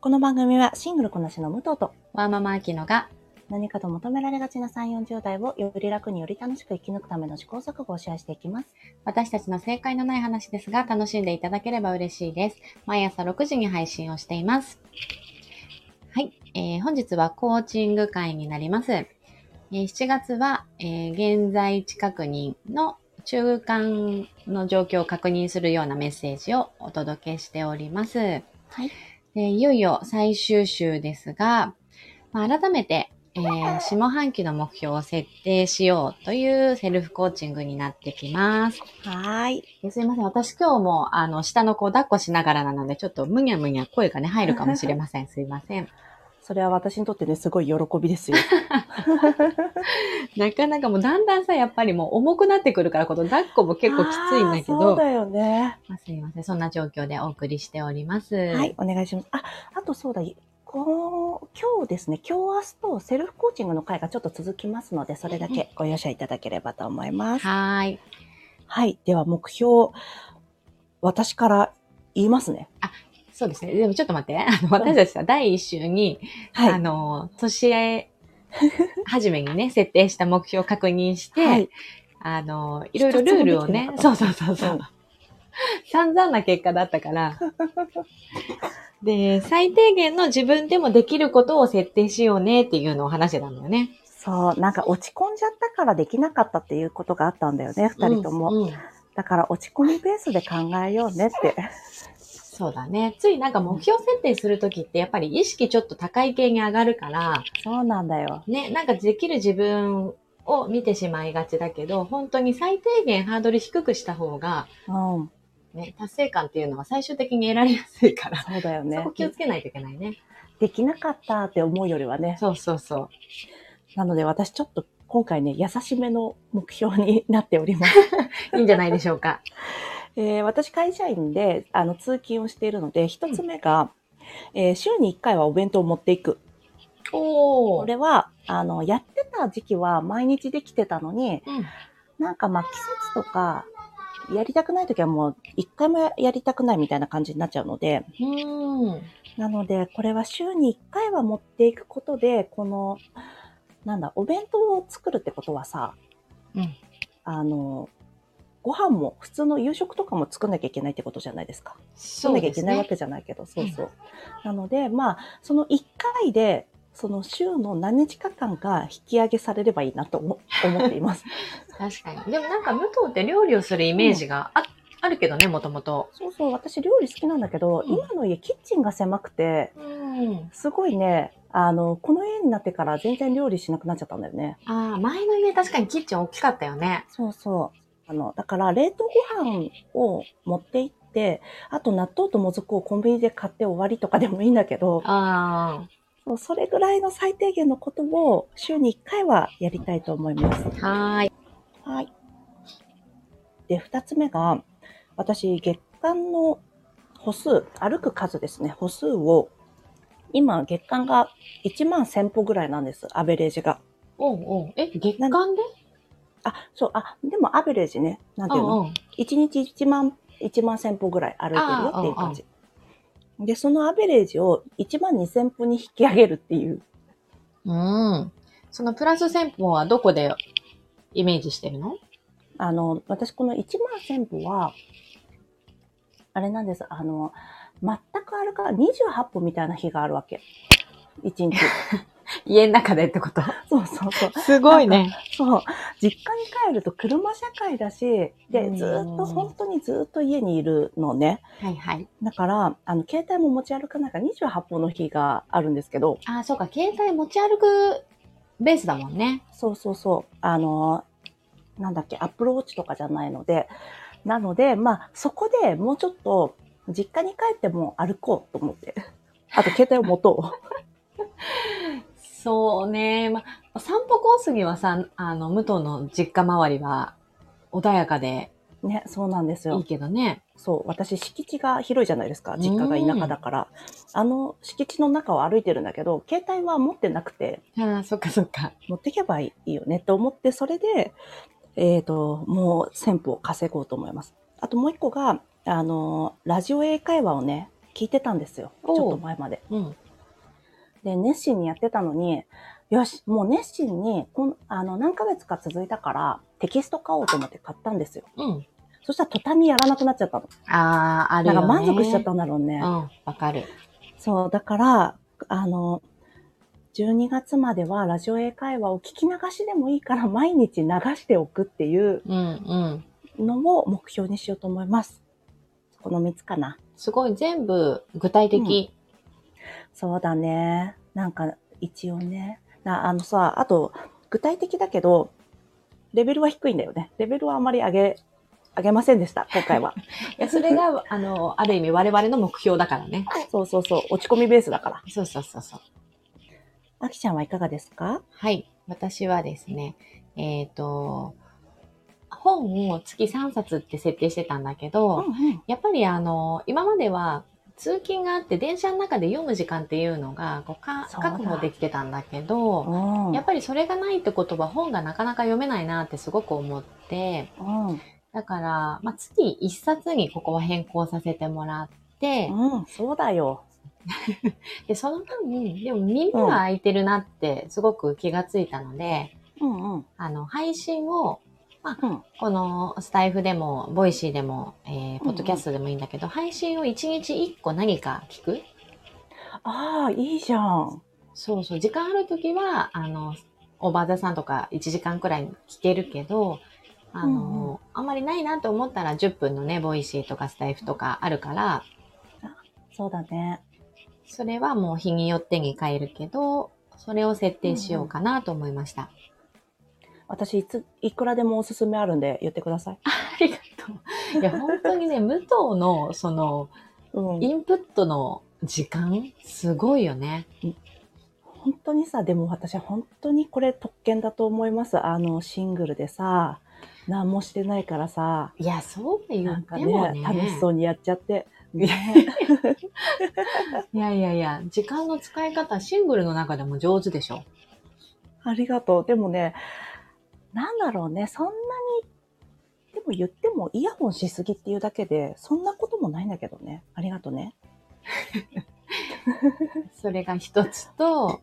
この番組はシングルこなしの武藤とワーママアキノが何かと求められがちな3、40代をより楽により楽しく生き抜くための試行錯誤をシェアしていきます。私たちの正解のない話ですが楽しんでいただければ嬉しいです。毎朝6時に配信をしています。はい、えー本日はコーチング会になります。えー7月は、えー現在地確認の中間の状況を確認するようなメッセージをお届けしております。はい。でいよいよ最終週ですが、まあ、改めて、えー下半期の目標を設定しようというセルフコーチングになってきます。はーい。ですいません。私今日も、あの、下の子を抱っこしながらなので、ちょっとむにゃむにゃ声がね、入るかもしれません。すいません。それは私にとってね、すごい喜びですよ。なかなかもうだんだんさ、やっぱりもう重くなってくるから、この抱っこも結構きついんだけど、そうだよね。まあ、すいません。そんな状況でお送りしております。はい、お願いします。あ、あとそうだ、この今日ですね、今日明日とセルフコーチングの会がちょっと続きますので、それだけご容赦いただければと思います。はーい。はい、では目標、私から言いますね。そうですね。でもちょっと待って。あの、私たちさ、第一週に、はい。あの、年へ、初めにね、設定した目標を確認して、はい。あの、いろいろルールをね、そうそうそうそううん 散々な結果だったから。で、最低限の自分でもできることを設定しようねっていうのを話してたんだよね。そう、なんか落ち込んじゃったからできなかったっていうことがあったんだよね、二人とも。うんうんだから落ち込みベースで考えようねって。そうだね。ついなんか目標設定するときってやっぱり意識ちょっと高い系に上がるから、そうなんだよ。ね、なんかできる自分を見てしまいがちだけど、本当に最低限ハードル低くした方が、うん。ね、達成感っていうのは最終的に得られやすいから、そうだよねそこ。気をつけないといけないね。できなかったって思うよりはね。そうそうそう。なので私ちょっと今回ね、優しめの目標になっております。いいんじゃないでしょうか。えー私会社員であの通勤をしているので、一つ目が、えー週に1回はお弁当を持っていく。おこれは、あの、やってた時期は毎日できてたのに、うん。なんかまあ季節とか、やりたくない時はもう一回もやりたくないみたいな感じになっちゃうので、うん。なので、これは週に1回は持っていくことで、この、なんだ、お弁当を作るってことはさ、うんあの、ご飯も、普通の夕食とかも作んなきゃいけないってことじゃないですか。作んなきゃいけないわけじゃないけど、そうそう。なので、まあ、その1回で、その週の何日か間が引き上げされればいいなと思 思っています。確かに。でもなんか武藤って料理をするイメージがあ,、あるけどね、もともと。そうそう、私料理好きなんだけど、うん今の家キッチンが狭くて、うん。すごいね、あの、この家になってから全然料理しなくなっちゃったんだよね。ああ、前の家確かにキッチン大きかったよね。そうそう。あの、だから冷凍ご飯を持って行って、あと納豆ともずくをコンビニで買って終わりとかでもいいんだけど、あそうそれぐらいの最低限のことを週に1回はやりたいと思います。あ、はーい。はい。で、2つ目が、私、月間の歩数、歩く数ですね、歩数を、今、月間が1万1000歩ぐらいなんです、アベレージが。おうおう。え、月間で？あ、そう、あ、でもアベレージね、なんていうの？うんうん。1日1万、1万1000歩ぐらい歩いてるよっていう感じ。で、そのアベレージを1万2000歩に引き上げるっていう。うん。そのプラス1000歩はどこでイメージしてるの？あの、私この1万1000歩は、あれなんです。あの、全く歩か、28歩みたいな日があるわけ。1日。家の中でってこと？そうそうそう。すごいね。そう。実家に帰ると車社会だし、うで、んずーっと、本当にずーっと家にいるのね。はいはい。だから、あの、携帯も持ち歩かないから28歩の日があるんですけど、ああ、そうか。携帯持ち歩くベースだもんね。そうそうそう。あの、なんだっけ、アップルウォッチとかじゃないので、なので、まあ、そこでもうちょっと、実家に帰っても歩こうと思って。あと、携帯を持とそうね。まあ、散歩コースにはさ、あの、武藤の実家周りは穏やかでう。ね、そうなんですよいい。けどね。そう、私、敷地が広いじゃないですか。実家が田舎だから。あの、敷地の中を歩いてるんだけど、携帯は持ってなくて、ああ、そっかそっか。持ってけばいいよねと思って、それで、えっ、と、もう1000歩稼ごうと思います。あともう一個が、あの、ラジオ英会話をね、聞いてたんですよ。ちおうょっと前まで。うん。で、熱心にやってたのに、よし、もう熱心に、こんあの、何ヶ月か続いたから、テキスト買おうと思って買ったんですよ。うん。そしたら途端にやらなくなっちゃったの。ああ、あるよね。なんか満足しちゃったんだろうね。うん、わかる。そう、だから、あの、12月まではラジオ英会話を聞き流しでもいいから毎日流しておくっていううんうん。のを目標にしようと思います。この3つかな。すごい全部具体的。そうだね。なんか、一応ね。なあのさ、あと、具体的だけど、レベルは低いんだよね。レベルはあまり上げ、上げませんでした、今回は。いや、それが、あの、ある意味我々の目標だからね。そうそうそう、落ち込みベースだから。そうそうそうそう。あきちゃんはいかがですか？はい。私はですね、えっ、と、本を月3冊って設定してたんだけど、んやっぱりあの、今までは通勤があって電車の中で読む時間っていうのがこうか確保できてたんだけど、うん。やっぱりそれがないってことは本がなかなか読めないなってすごく思って、うん。だから、まあ、月1冊にここは変更させてもらって、うん、そうだよ。で、その分、でも耳が開いてるなってすごく気がついたので、うんうん。あの、配信を、うん。このスタエフでも、 Voicy でも、えー、うんポッドキャストでもいいんだけど、配信を1日1個何か聞く？ああ、いいじゃん。そうそう、時間あるときは、あの、 OVER THE SUN とか1時間くらい聞けるけど、あの、うんうあんまりないなと思ったら10分のね、 Voicy とかスタエフとかあるから、そうだね。それはもう日によってに変えるけど、それを設定しようかなと思いました。私、いつ、いくらでもおすすめあるんで言ってください。ありがとう。いや、本当にね、武藤の、その、うん。インプットの時間、すごいよね。本当にさ、でも私は本当にこれ特権だと思います。あの、シングルでさ、何もしてないからさ、いや、そう言なんかね。ね、楽しそうにやっちゃって。いやいやいや、時間の使い方、シングルの中でも上手でしょ。ありがとう。でもね、なんだろうね、そんなに、でも言ってもイヤホンしすぎっていうだけで、そんなこともないんだけどね。ありがとうね。それが一つと、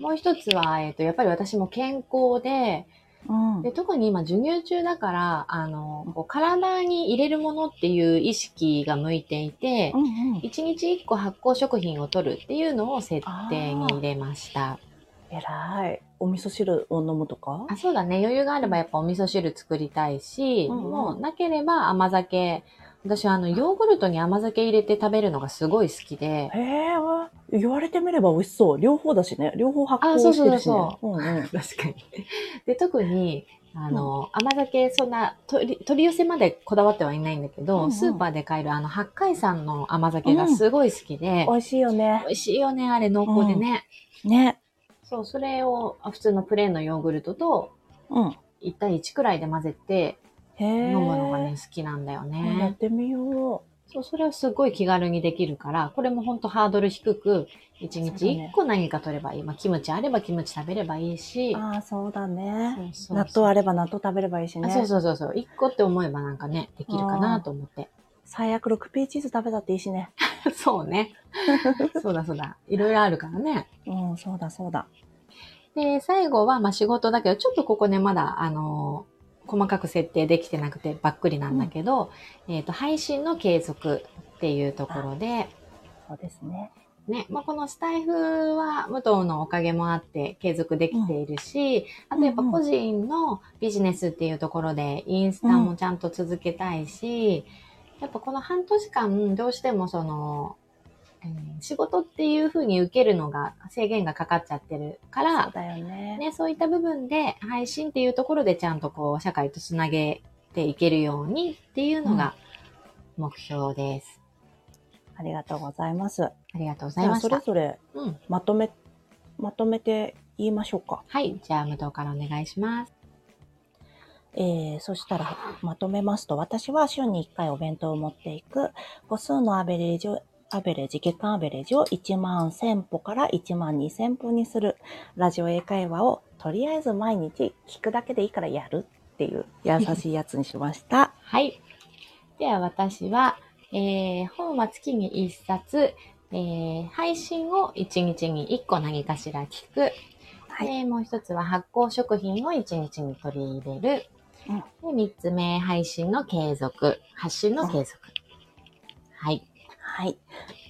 もう一つは、えっ、と、やっぱり私も健康で、うん。で特に今授乳中だから、あの、こう体に入れるものっていう意識が向いていてう、んうん。一日一個発酵食品を取るっていうのを設定に入れました。えらい。お味噌汁を飲むとか？あそうだね。余裕があればやっぱお味噌汁作りたいし、うんうんもうなければ甘酒。私はあの、ヨーグルトに甘酒入れて食べるのがすごい好きで、へえ、わ言われてみれば美味しそう。両方だしね。両方発あ酵そうそうしてるしね。そううんうん。確かに。で、特に、あの、甘酒、そんな取り、取り寄せまでこだわってはいないんだけど、うんうんスーパーで買えるあの、八海山の甘酒がすごい好きで、美味しいよね美。味しいよね、あれ濃厚でね。ね。そう、それをあ普通のプレーンのヨーグルトとうん。1対1くらいで混ぜてへえ。飲むのがね、好きなんだよやっね。てみよそう、それはすごい気軽にできるから、これもほんとハードル低く、1日そうだね1個何か取ればいい。まあ、キムチあればキムチ食べればいいしう。、ああ、そうだね。そうそうそう納豆あれば納豆食べればいいしね。あそうそうそうそう。1個って思えばなんかね、できるかなと思って。最悪 6P チーズ食べたっていいしね。そうね。そうだそうだ。いろいろあるからね。うん、そうだそうだ。で、最後は、まあ仕事だけど、ちょっとここね、まだ、あのー細かく設定できてなくてばっくりなんだけど、えっ、と、配信の継続っていうところで、そうですね。ね、まあ、このスタイフは武藤のおかげもあって継続できているし、あとやっぱ個人のビジネスっていうところでインスタもちゃんと続けたいし、やっぱこの半年間どうしてもその、えー仕事っていう風に受けるのが制限がかかっちゃってるかそうら、だよね。ね、そういった部分で配信っていうところでちゃんとこう社会とつなげていけるようにっていうのが目標です。ありがとうございます。ありがとうございました。れぞれうん。まとめ、まとめて言いましょうか。はい。じゃあ、武藤からお願いします。えー、そしたら、まとめますと、私は週に1回お弁当を持っていく、個数のアベレージを、アベレージ、月間アベレージを1万1000歩から1万2000歩にする、ラジオ英会話をとりあえず毎日聞くだけでいいからやるっていう優しいやつにしました。はい。では私は、えー、本は月に1冊、えー、配信を1日に1個何かしら聞く。はい、でもう一つは発酵食品を1日に取り入れる。うん、で3つ目、配信の継続。発信の継続。はい。はい。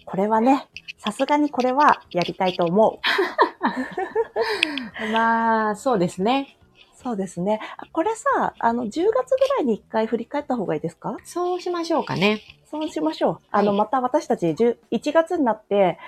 これはね、さすがにこれはやりたいと思う。まあ、そうですね。そうですね。これさ、あの、10月ぐらいに一回振り返った方がいいですか？そうしましょうかね。そうしましょう。あの、はい、また私たち1月になって、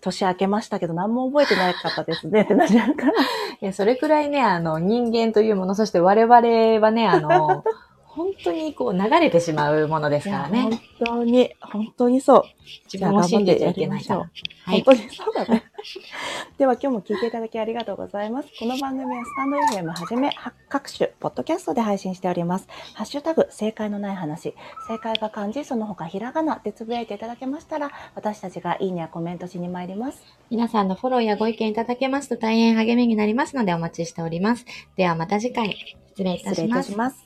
年明けましたけど何も覚えてなかったですねってなっちゃうから。いや、それくらいね、あの、人間というもの、そして我々はね、あの、本当にこう流れてしまうものですからね。本当に、本当にそう。自分を信じちゃいけないから。はい、本当にそうだね。では今日も聞いていただきありがとうございます。この番組はスタンド FM はじめ各種ポッドキャストで配信しております。ハッシュタグ正解のない話、正解が漢字その他ひらがなでつぶやいていただけましたら、私たちがいいねやコメントしに参ります。皆さんのフォローやご意見いただけますと大変励みになりますのでお待ちしております。ではまた次回失礼いたします。